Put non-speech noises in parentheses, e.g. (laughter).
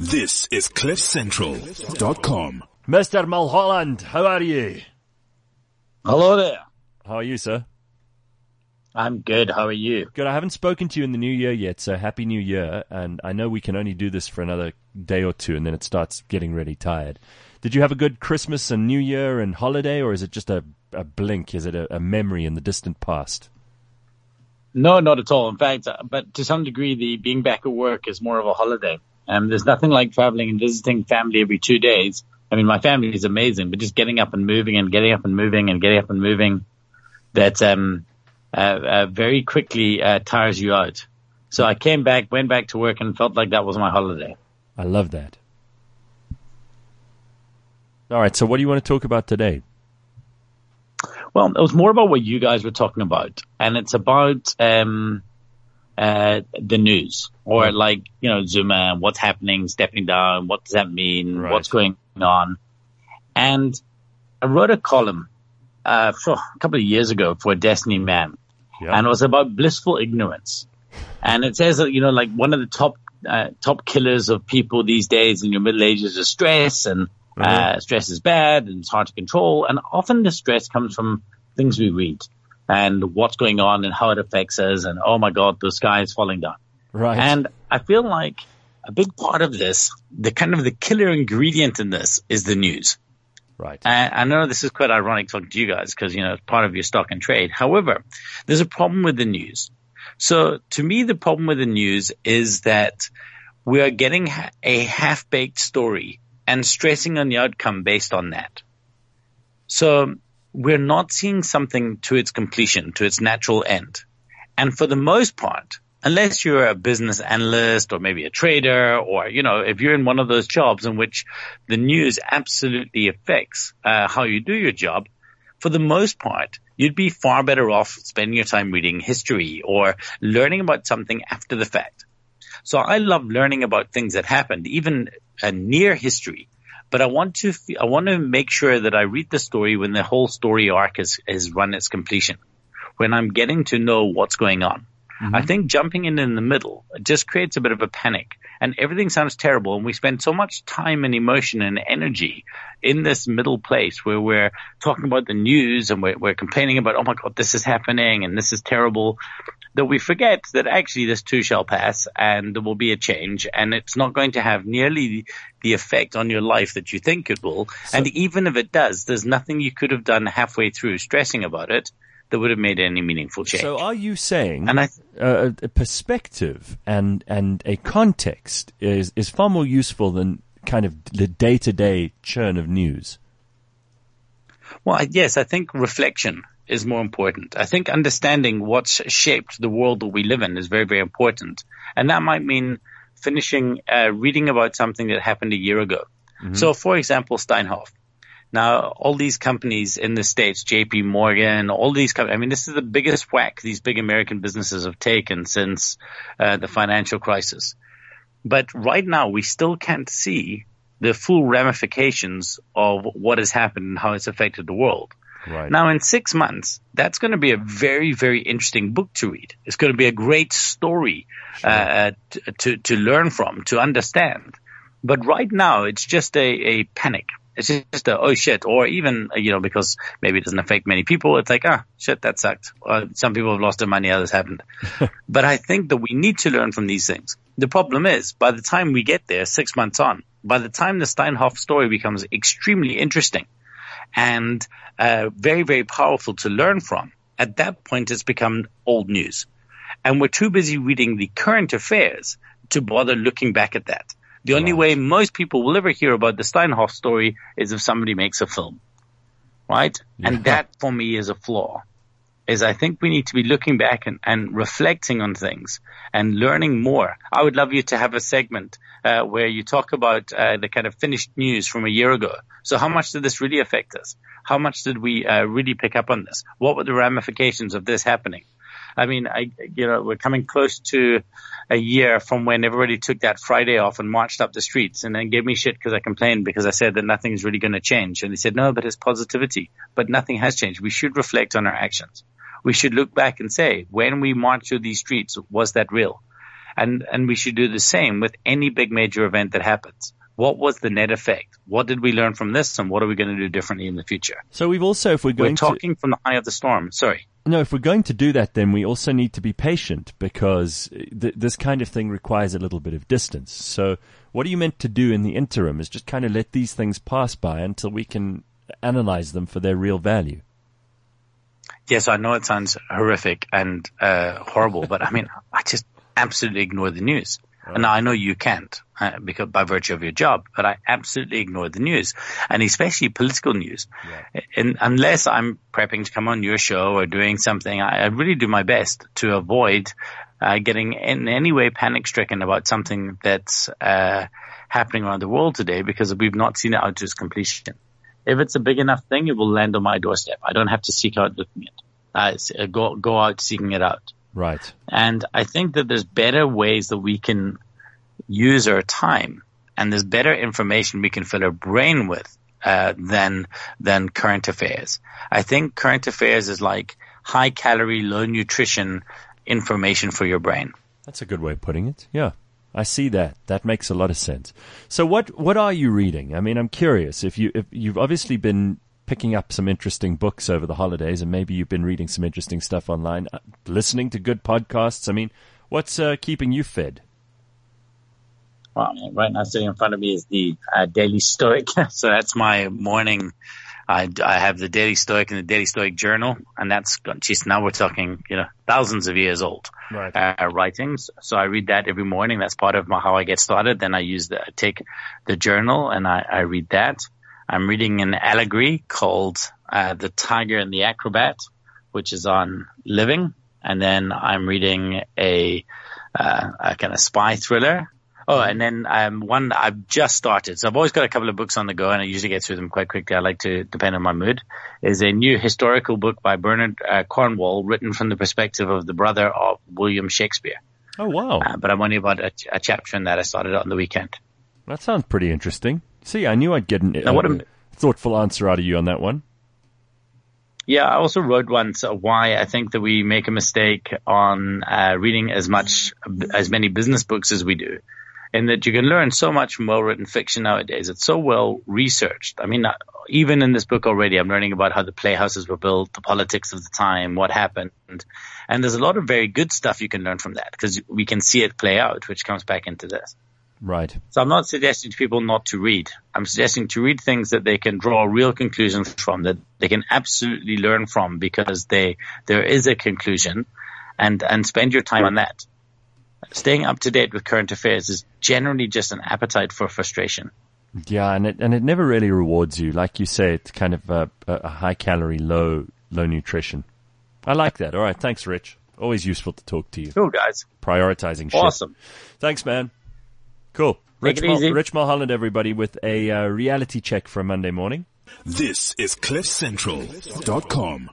This is CliffCentral.com. Mr. Mulholland, how are you? Hello there. How are you, sir? I'm good. How are you? Good. I haven't spoken to you in the new year yet, so happy new year. And I know we can only do this for another day or two, and then it starts getting really tired. Did you have a good Christmas and New Year and holiday, or is it just a, a blink? Is it a, a memory in the distant past? No, not at all. In fact, uh, but to some degree, the being back at work is more of a holiday. Um, there's nothing like traveling and visiting family every two days. I mean, my family is amazing, but just getting up and moving and getting up and moving and getting up and moving, that um, uh, uh, very quickly uh, tires you out. So I came back, went back to work, and felt like that was my holiday. I love that. All right. So, what do you want to talk about today? Well, it was more about what you guys were talking about, and it's about um, uh, the news or like you know Zuma, what's happening, stepping down, what does that mean, Right. what's going on, and I wrote a column uh, for a couple of years ago for Destiny Man, Yeah. and it was about blissful ignorance, and it says that you know like one of the top uh, top killers of people these days in your middle ages is stress and uh, stress is bad and it's hard to control. And often the stress comes from things we read and what's going on and how it affects us. And oh my God, the sky is falling down. right. And I feel like a big part of this, the kind of the killer ingredient in this is the news. right. And I know this is quite ironic talking to you guys because, you know, it's part of your stock and trade. However, there's a problem with the news. So to me, the problem with the news is that we are getting a half-baked story and stressing on the outcome based on that. So we're not seeing something to its completion, to its natural end. And for the most part, unless you're a business analyst or maybe a trader or, you know, if you're in one of those jobs in which the news absolutely affects uh, how you do your job, for the most part, you'd be far better off spending your time reading history or learning about something after the fact. So I love learning about things that happened, even uh, near history. But I want to, I want to make sure that I read the story when the whole story arc is, is run its completion, when I'm getting to know what's going on. Mm-hmm. I think jumping in in the middle just creates a bit of a panic and everything sounds terrible. And we spend so much time and emotion and energy in this middle place where we're talking about the news and we're, we're complaining about, oh my God, this is happening and this is terrible that we forget that actually this too shall pass and there will be a change and it's not going to have nearly the effect on your life that you think it will. and even if it does, there's nothing you could have done halfway through stressing about it that would have made any meaningful change. So, are you saying and I, uh, a perspective and and a context is is far more useful than kind of the day to day churn of news? Well, I- yes, I think reflection is more important. I think understanding what's shaped the world that we live in is very, very important. And that might mean finishing uh, reading about something that happened a year ago. So, for example, Steinhoff. Now, all these companies in the States, JP Morgan, all these companies, I mean, this is the biggest whack these big American businesses have taken since uh, the financial crisis. But right now, we still can't see the full ramifications of what has happened and how it's affected the world. Right. Now, in six months, that's going to be a very, very interesting book to read. It's going to be a great story uh, to, to to learn from, to understand. But right now, it's just a, a panic. It's just a oh shit, or even uh, you know because maybe it doesn't affect many people. It's like ah shit, that sucked. Uh, some people have lost their money, others haven't. (laughs) but I think that we need to learn from these things. The problem is, by the time we get there, six months on, by the time the Steinhoff story becomes extremely interesting and uh, very, very powerful to learn from, at that point it's become old news. And we're too busy reading the current affairs to bother looking back at that. The only way most people will ever hear about the Steinhoff story is if somebody makes a film. Right? And that for me is a flaw. Is I think we need to be looking back and, and reflecting on things and learning more. I would love you to have a segment uh, where you talk about uh, the kind of finished news from a year ago. So how much did this really affect us? How much did we uh, really pick up on this? What were the ramifications of this happening? I mean, I, you know, we're coming close to a year from when everybody took that Friday off and marched up the streets and then gave me shit because I complained because I said that nothing's really going to change. And they said, no, but it's positivity. But nothing has changed. We should reflect on our actions. We should look back and say, when we marched through these streets, was that real? And, and we should do the same with any big major event that happens. What was the net effect? What did we learn from this and what are we going to do differently in the future? So we've also, if we're going we're talking to, from the eye of the storm. Sorry. No, if we're going to do that, then we also need to be patient because th- this kind of thing requires a little bit of distance. So what are you meant to do in the interim is just kind of let these things pass by until we can analyze them for their real value. Yes, I know it sounds horrific and uh, horrible, but I mean, (laughs) I just absolutely ignore the news. Right. And I know you can't uh, because by virtue of your job, but I absolutely ignore the news and especially political news. Yeah. And unless I'm prepping to come on your show or doing something, I, I really do my best to avoid uh, getting in any way panic stricken about something that's uh, happening around the world today because we've not seen it out to its completion. If it's a big enough thing, it will land on my doorstep. I don't have to seek out looking it. Uh, go go out seeking it out. Right. And I think that there's better ways that we can use our time, and there's better information we can fill our brain with uh, than than current affairs. I think current affairs is like high calorie, low nutrition information for your brain. That's a good way of putting it. Yeah. I see that. That makes a lot of sense. So what what are you reading? I mean, I'm curious. If you if you've obviously been picking up some interesting books over the holidays, and maybe you've been reading some interesting stuff online, uh, listening to good podcasts. I mean, what's uh, keeping you fed? Well, right now sitting in front of me is the uh, Daily Stoic. (laughs) so that's my morning I, I have the Daily Stoic and the Daily Stoic Journal, and that's, just now we're talking, you know, thousands of years old right. uh, writings. So I read that every morning. That's part of my, how I get started. Then I use the, take the journal and I, I read that. I'm reading an allegory called uh, The Tiger and the Acrobat, which is on living. And then I'm reading a, uh, a kind of spy thriller Oh, and then um, one I've just started. So I've always got a couple of books on the go, and I usually get through them quite quickly. I like to depend on my mood. Is a new historical book by Bernard uh, Cornwell, written from the perspective of the brother of William Shakespeare. Oh wow! Uh, but I'm only about a, a, chapter in that. I started on the weekend. That sounds pretty interesting. See, I knew I'd get a uh, thoughtful answer out of you on that one. Yeah, I also wrote once why I think that we make a mistake on uh, reading as much as many business books as we do in that you can learn so much from well-written fiction nowadays. It's so well researched. I mean, even in this book already, I'm learning about how the playhouses were built, the politics of the time, what happened. And there's a lot of very good stuff you can learn from that because we can see it play out, which comes back into this. Right. So I'm not suggesting to people not to read. I'm suggesting to read things that they can draw real conclusions from, that they can absolutely learn from because they, there is a conclusion and, and spend your time on that staying up to date with current affairs is generally just an appetite for frustration. Yeah, and it and it never really rewards you. Like you say, it's kind of a, a high calorie, low low nutrition. I like that. All right, thanks, Rich. Always useful to talk to you. Cool, guys. Prioritizing Awesome. Shit. Thanks, man. Cool. Rich, Mul- Rich Mulholland, everybody, with a uh, reality check for a Monday morning. This is CliffCentral.com.